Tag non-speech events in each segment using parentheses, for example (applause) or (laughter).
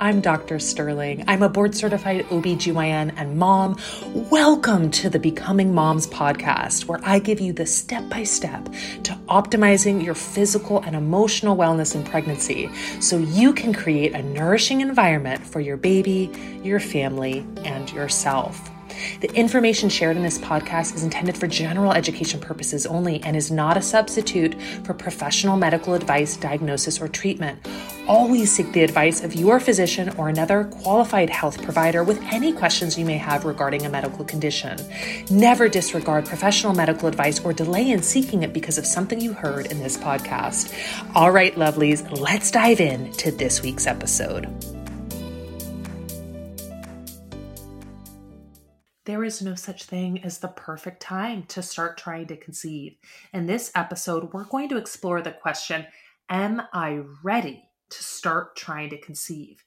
I'm Dr. Sterling. I'm a board certified OBGYN and mom. Welcome to the Becoming Moms podcast, where I give you the step by step to optimizing your physical and emotional wellness in pregnancy so you can create a nourishing environment for your baby, your family, and yourself. The information shared in this podcast is intended for general education purposes only and is not a substitute for professional medical advice, diagnosis, or treatment. Always seek the advice of your physician or another qualified health provider with any questions you may have regarding a medical condition. Never disregard professional medical advice or delay in seeking it because of something you heard in this podcast. All right, lovelies, let's dive in to this week's episode. There is no such thing as the perfect time to start trying to conceive. In this episode, we're going to explore the question Am I ready to start trying to conceive?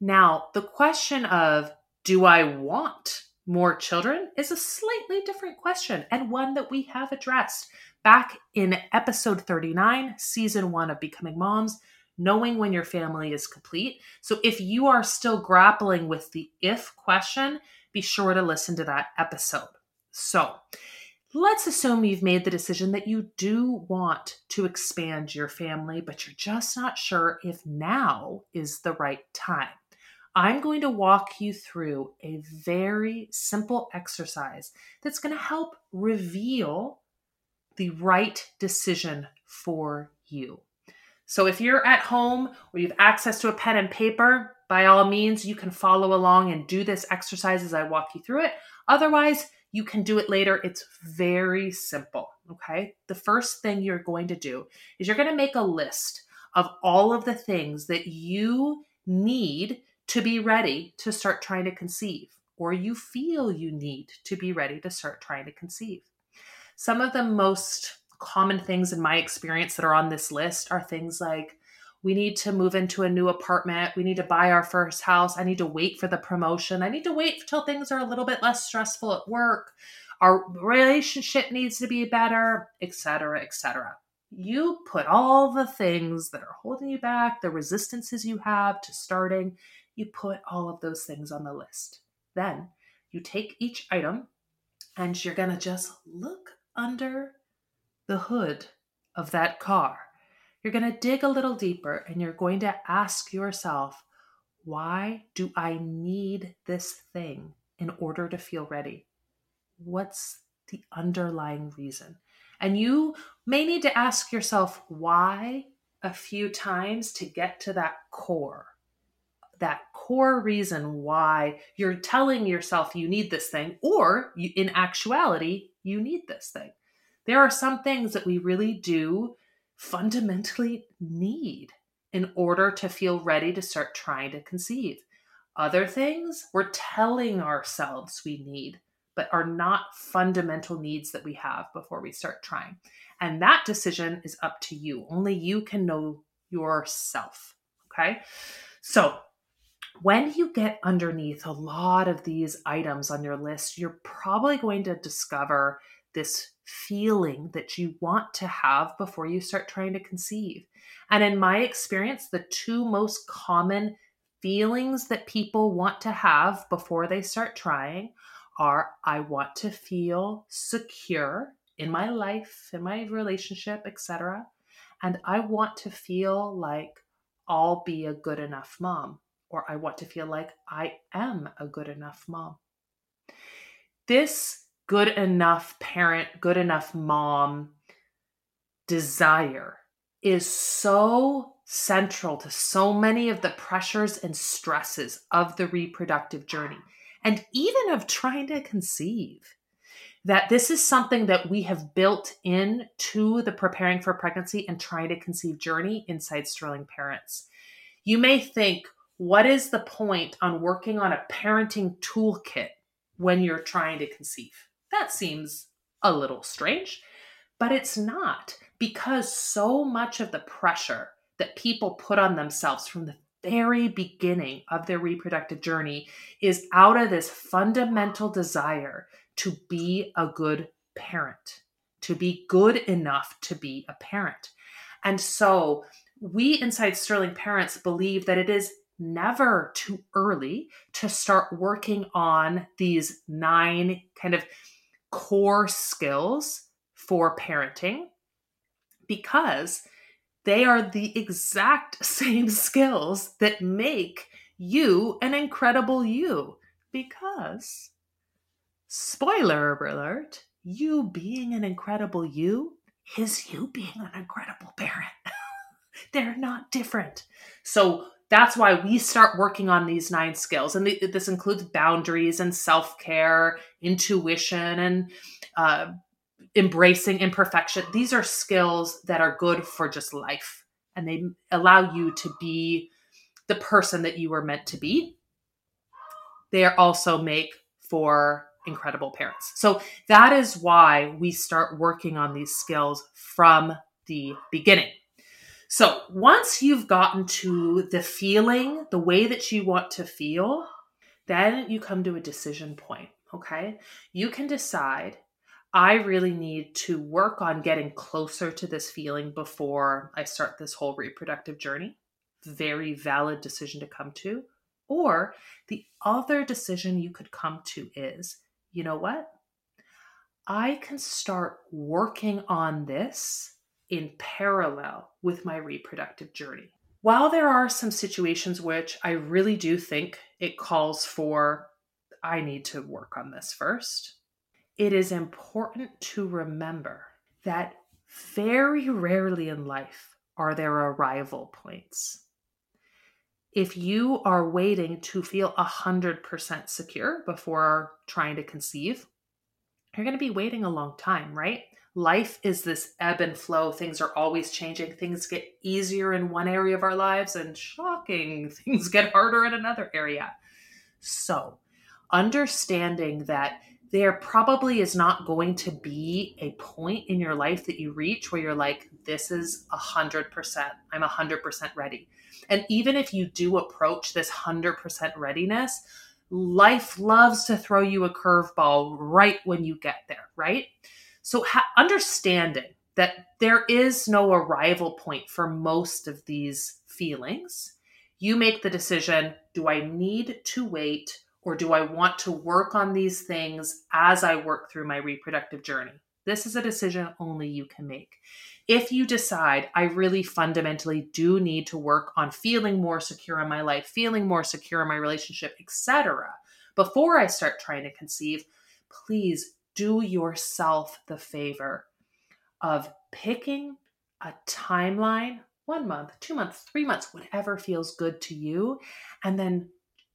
Now, the question of Do I want more children is a slightly different question and one that we have addressed back in episode 39, season one of Becoming Moms knowing when your family is complete. So if you are still grappling with the if question, be sure to listen to that episode. So, let's assume you've made the decision that you do want to expand your family, but you're just not sure if now is the right time. I'm going to walk you through a very simple exercise that's going to help reveal the right decision for you. So, if you're at home or you have access to a pen and paper, by all means, you can follow along and do this exercise as I walk you through it. Otherwise, you can do it later. It's very simple. Okay. The first thing you're going to do is you're going to make a list of all of the things that you need to be ready to start trying to conceive, or you feel you need to be ready to start trying to conceive. Some of the most common things in my experience that are on this list are things like we need to move into a new apartment. We need to buy our first house. I need to wait for the promotion. I need to wait until things are a little bit less stressful at work. Our relationship needs to be better, etc., etc. You put all the things that are holding you back, the resistances you have to starting, you put all of those things on the list. Then you take each item and you're going to just look under the hood of that car you're going to dig a little deeper and you're going to ask yourself, why do I need this thing in order to feel ready? What's the underlying reason? And you may need to ask yourself why a few times to get to that core, that core reason why you're telling yourself you need this thing, or you, in actuality, you need this thing. There are some things that we really do fundamentally need in order to feel ready to start trying to conceive. Other things we're telling ourselves we need, but are not fundamental needs that we have before we start trying. And that decision is up to you. Only you can know yourself. Okay. So, when you get underneath a lot of these items on your list, you're probably going to discover this feeling that you want to have before you start trying to conceive. And in my experience, the two most common feelings that people want to have before they start trying are I want to feel secure in my life, in my relationship, etc. And I want to feel like I'll be a good enough mom, or I want to feel like I am a good enough mom. This good enough parent, good enough mom desire is so central to so many of the pressures and stresses of the reproductive journey and even of trying to conceive that this is something that we have built in to the preparing for pregnancy and trying to conceive journey inside sterling parents. You may think what is the point on working on a parenting toolkit when you're trying to conceive that seems a little strange, but it's not because so much of the pressure that people put on themselves from the very beginning of their reproductive journey is out of this fundamental desire to be a good parent, to be good enough to be a parent. And so we inside Sterling Parents believe that it is never too early to start working on these nine kind of core skills for parenting because they are the exact (laughs) same skills that make you an incredible you. Because, spoiler alert, you being an incredible you is you being an incredible parent. (laughs) They're not different. So that's why we start working on these nine skills. And this includes boundaries and self care, intuition, and uh, embracing imperfection. These are skills that are good for just life and they allow you to be the person that you were meant to be. They also make for incredible parents. So that is why we start working on these skills from the beginning. So once you've gotten to the feeling, the way that you want to feel, then you come to a decision point. Okay. You can decide, I really need to work on getting closer to this feeling before I start this whole reproductive journey. Very valid decision to come to. Or the other decision you could come to is, you know what? I can start working on this in parallel with my reproductive journey. While there are some situations which I really do think it calls for, I need to work on this first, it is important to remember that very rarely in life are there arrival points. If you are waiting to feel 100% secure before trying to conceive, you're going to be waiting a long time, right? Life is this ebb and flow. Things are always changing. Things get easier in one area of our lives, and shocking, (laughs) things get harder in another area. So, understanding that there probably is not going to be a point in your life that you reach where you're like, this is a hundred percent. I'm a hundred percent ready. And even if you do approach this hundred percent readiness, life loves to throw you a curveball right when you get there, right? So, ha- understanding that there is no arrival point for most of these feelings, you make the decision do I need to wait or do I want to work on these things as I work through my reproductive journey? This is a decision only you can make. If you decide I really fundamentally do need to work on feeling more secure in my life, feeling more secure in my relationship, etc., before I start trying to conceive, please do yourself the favor of picking a timeline one month, two months, three months, whatever feels good to you. And then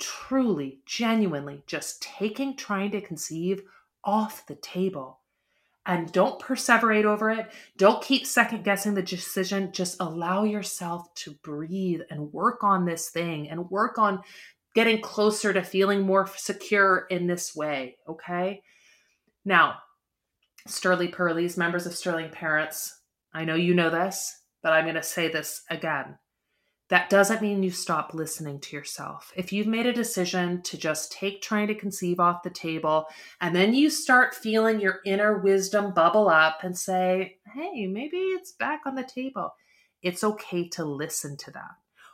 truly, genuinely just taking trying to conceive off the table. And don't perseverate over it. Don't keep second guessing the decision. Just allow yourself to breathe and work on this thing and work on getting closer to feeling more secure in this way. Okay. Now, Sterling Pearlies, members of Sterling Parents, I know you know this, but I'm going to say this again. That doesn't mean you stop listening to yourself. If you've made a decision to just take trying to conceive off the table, and then you start feeling your inner wisdom bubble up and say, hey, maybe it's back on the table, it's okay to listen to that.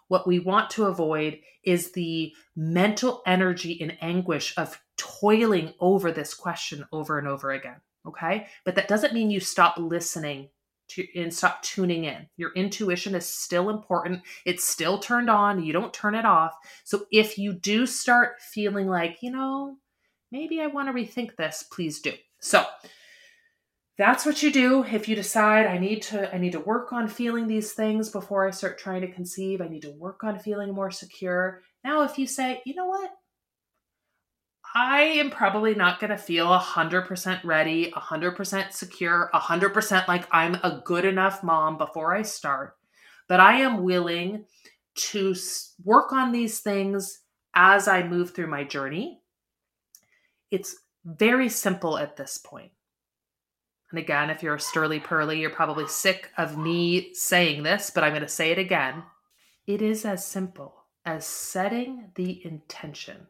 What we want to avoid is the mental energy and anguish of toiling over this question over and over again. Okay. But that doesn't mean you stop listening to, and stop tuning in. Your intuition is still important. It's still turned on. You don't turn it off. So if you do start feeling like, you know, maybe I want to rethink this, please do. So that's what you do if you decide I need to I need to work on feeling these things before I start trying to conceive. I need to work on feeling more secure. Now if you say, "You know what? I am probably not going to feel 100% ready, 100% secure, 100% like I'm a good enough mom before I start. But I am willing to work on these things as I move through my journey. It's very simple at this point. And again, if you're a Sterly Pearly, you're probably sick of me saying this, but I'm going to say it again. It is as simple as setting the intention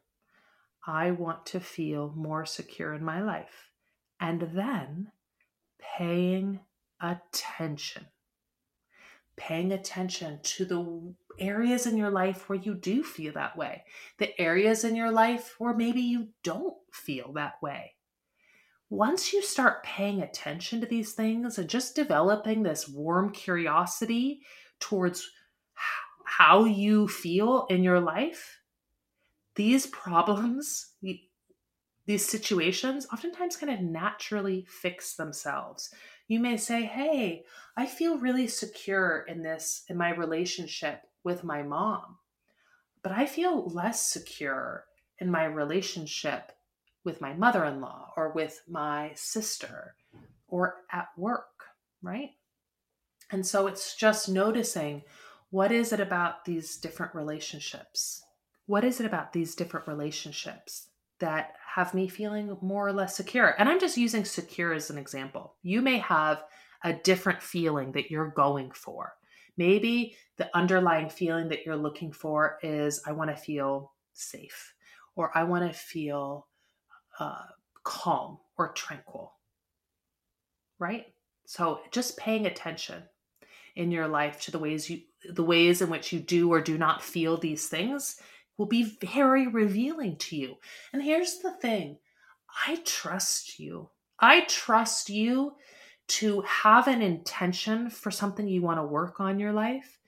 I want to feel more secure in my life. And then paying attention. paying attention to the areas in your life where you do feel that way, the areas in your life where maybe you don't feel that way. Once you start paying attention to these things and just developing this warm curiosity towards how you feel in your life, these problems, these situations oftentimes kind of naturally fix themselves. You may say, Hey, I feel really secure in this, in my relationship with my mom, but I feel less secure in my relationship with my mother in law or with my sister or at work, right? And so it's just noticing what is it about these different relationships? What is it about these different relationships that have me feeling more or less secure. And I'm just using secure as an example. You may have a different feeling that you're going for. Maybe the underlying feeling that you're looking for is I want to feel safe or I want to feel uh, calm or tranquil. Right? So just paying attention in your life to the ways you the ways in which you do or do not feel these things will be very revealing to you. And here's the thing I trust you. I trust you to have an intention for something you want to work on your life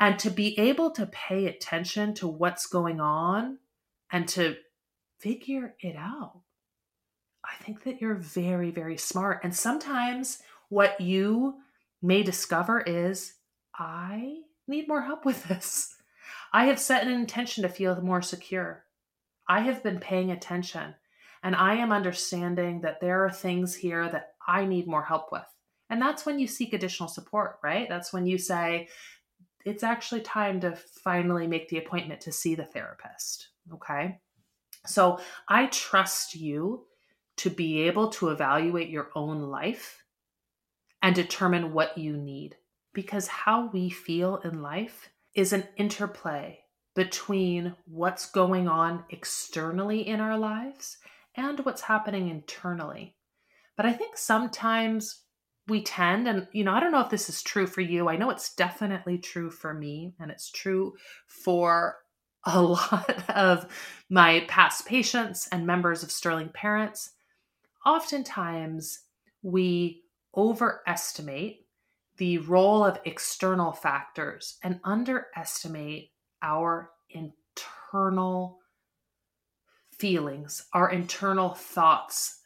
and to be able to pay attention to what's going on and to figure it out. I think that you're very, very smart. And sometimes what you may discover is I need more help with this. I have set an intention to feel more secure. I have been paying attention and I am understanding that there are things here that I need more help with. And that's when you seek additional support, right? That's when you say, it's actually time to finally make the appointment to see the therapist. Okay. So I trust you to be able to evaluate your own life and determine what you need because how we feel in life is an interplay between what's going on externally in our lives and what's happening internally. But I think sometimes we tend, and you know, I don't know if this is true for you. I know it's definitely true for me, and it's true for (laughs) a lot of my past patients and members of Sterling Parents. Oftentimes, we overestimate the role of external factors and underestimate our internal feelings, our internal thoughts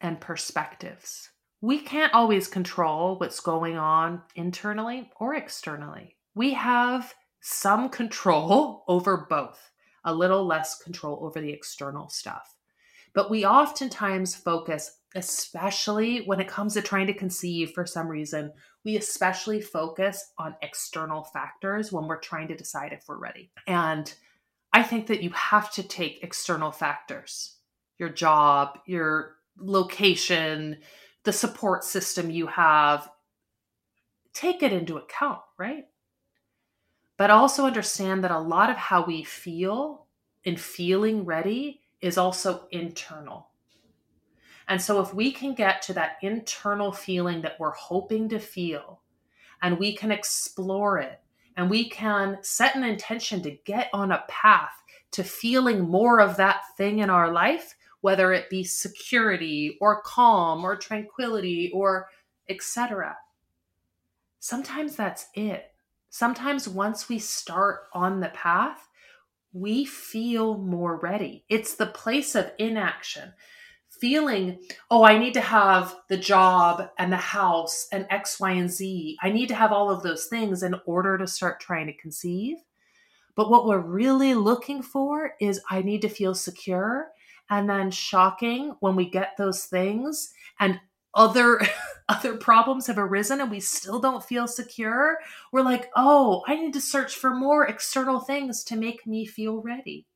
and perspectives. We can't always control what's going on internally or externally. We have some control (laughs) over both, a little less control over the external stuff. But we oftentimes focus, especially when it comes to trying to conceive for some reason, we especially focus on external factors when we're trying to decide if we're ready. And I think that you have to take external factors, your job, your location, the support system you have, take it into account, right? But also understand that a lot of how we feel in feeling ready is also internal. And so, if we can get to that internal feeling that we're hoping to feel, and we can explore it, and we can set an intention to get on a path to feeling more of that thing in our life, whether it be security or calm or tranquility or etc. Sometimes that's it. Sometimes once we start on the path, we feel more ready. It's the place of inaction feeling, oh, I need to have the job and the house and X, Y, and Z. I need to have all of those things in order to start trying to conceive. But what we're really looking for is I need to feel secure. And then shocking when we get those things and other (laughs) other problems have arisen and we still don't feel secure, we're like, "Oh, I need to search for more external things to make me feel ready."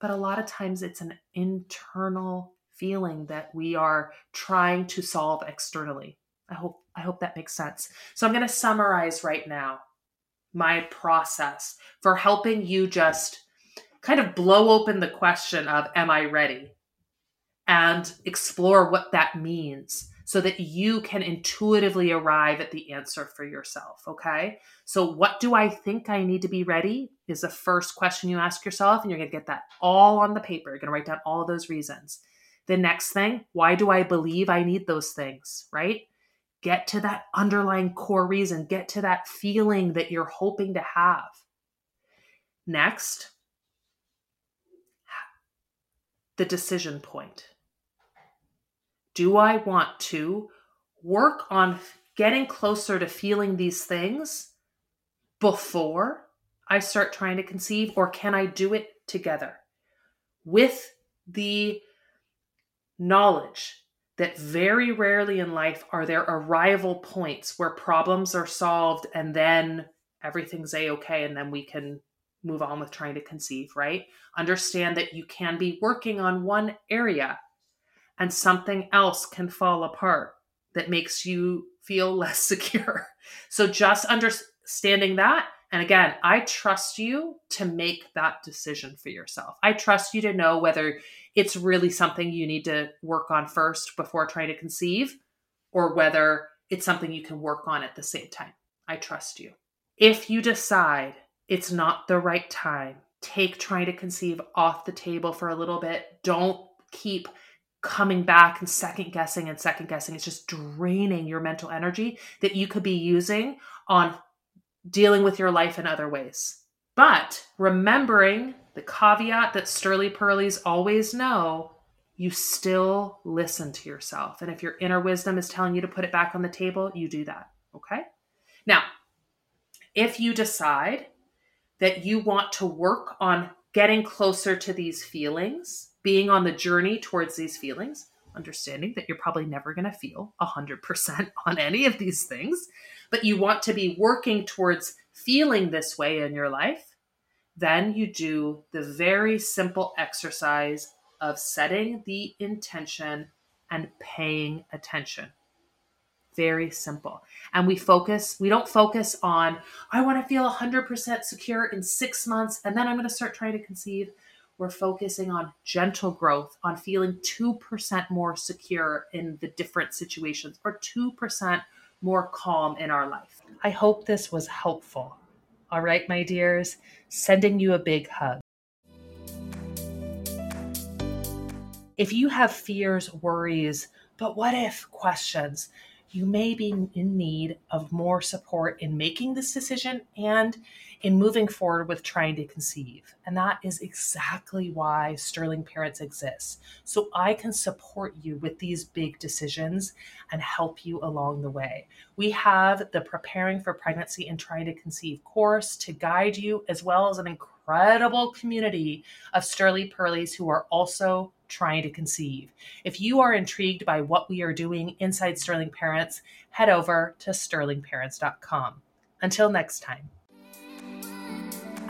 But a lot of times it's an internal feeling that we are trying to solve externally. I hope I hope that makes sense. So I'm going to summarize right now my process for helping you just kind of blow open the question of am I ready? And explore what that means so that you can intuitively arrive at the answer for yourself. Okay. So, what do I think I need to be ready? Is the first question you ask yourself, and you're going to get that all on the paper. You're going to write down all those reasons. The next thing, why do I believe I need those things? Right? Get to that underlying core reason, get to that feeling that you're hoping to have. Next, the decision point. Do I want to work on getting closer to feeling these things before I start trying to conceive, or can I do it together with the knowledge that very rarely in life are there arrival points where problems are solved and then everything's a okay and then we can move on with trying to conceive, right? Understand that you can be working on one area and something else can fall apart that makes you feel (laughs) less secure. So just understanding that. And again, I trust you to make that decision for yourself. I trust you to know whether it's really something you need to work on first before trying to conceive or whether it's something you can work on at the same time. I trust you. If you decide it's not the right time. Take trying to conceive off the table for a little bit. Don't keep coming back and second guessing and second guessing. It's just draining your mental energy that you could be using on dealing with your life in other ways. But remembering the caveat that Sterly Pearlies always know, you still listen to yourself. And if your inner wisdom is telling you to put it back on the table, you do that. Okay. Now, if you decide that you want to work on getting closer to these feelings, being on the journey towards these feelings, understanding that you're probably never going to feel 100% (laughs) on any of these things, but you want to be working towards feeling this way in your life, then you do the very simple exercise of setting the intention and paying attention very simple. And we focus, we don't focus on, I want to feel 100% secure in six months and then I'm going to start trying to conceive. We're focusing on gentle growth, on feeling 2% more secure in the different situations or 2% more calm in our life. I hope this was helpful. All right, my dears, sending you a big hug. If you have fears, worries, but what if questions, you may be in need of more support in making this decision and in moving forward with trying to conceive. And that is exactly why Sterling Parents exists. So I can support you with these big decisions and help you along the way. We have the Preparing for Pregnancy and Trying to Conceive course to guide you, as well as an incredible community of Sterly Pearlies who are also trying to conceive. If you are intrigued by what we are doing inside Sterling Parents, head over to sterlingparents.com. Until next time.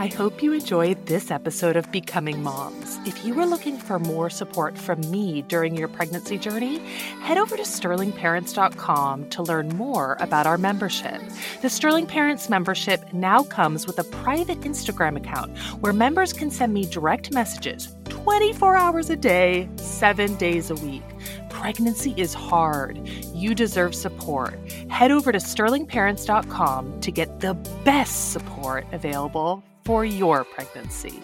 I hope you enjoyed this episode of Becoming Moms. If you are looking for more support from me during your pregnancy journey, head over to sterlingparents.com to learn more about our membership. The Sterling Parents membership now comes with a private Instagram account where members can send me direct messages 24 hours a day, seven days a week. Pregnancy is hard. You deserve support. Head over to sterlingparents.com to get the best support available for your pregnancy.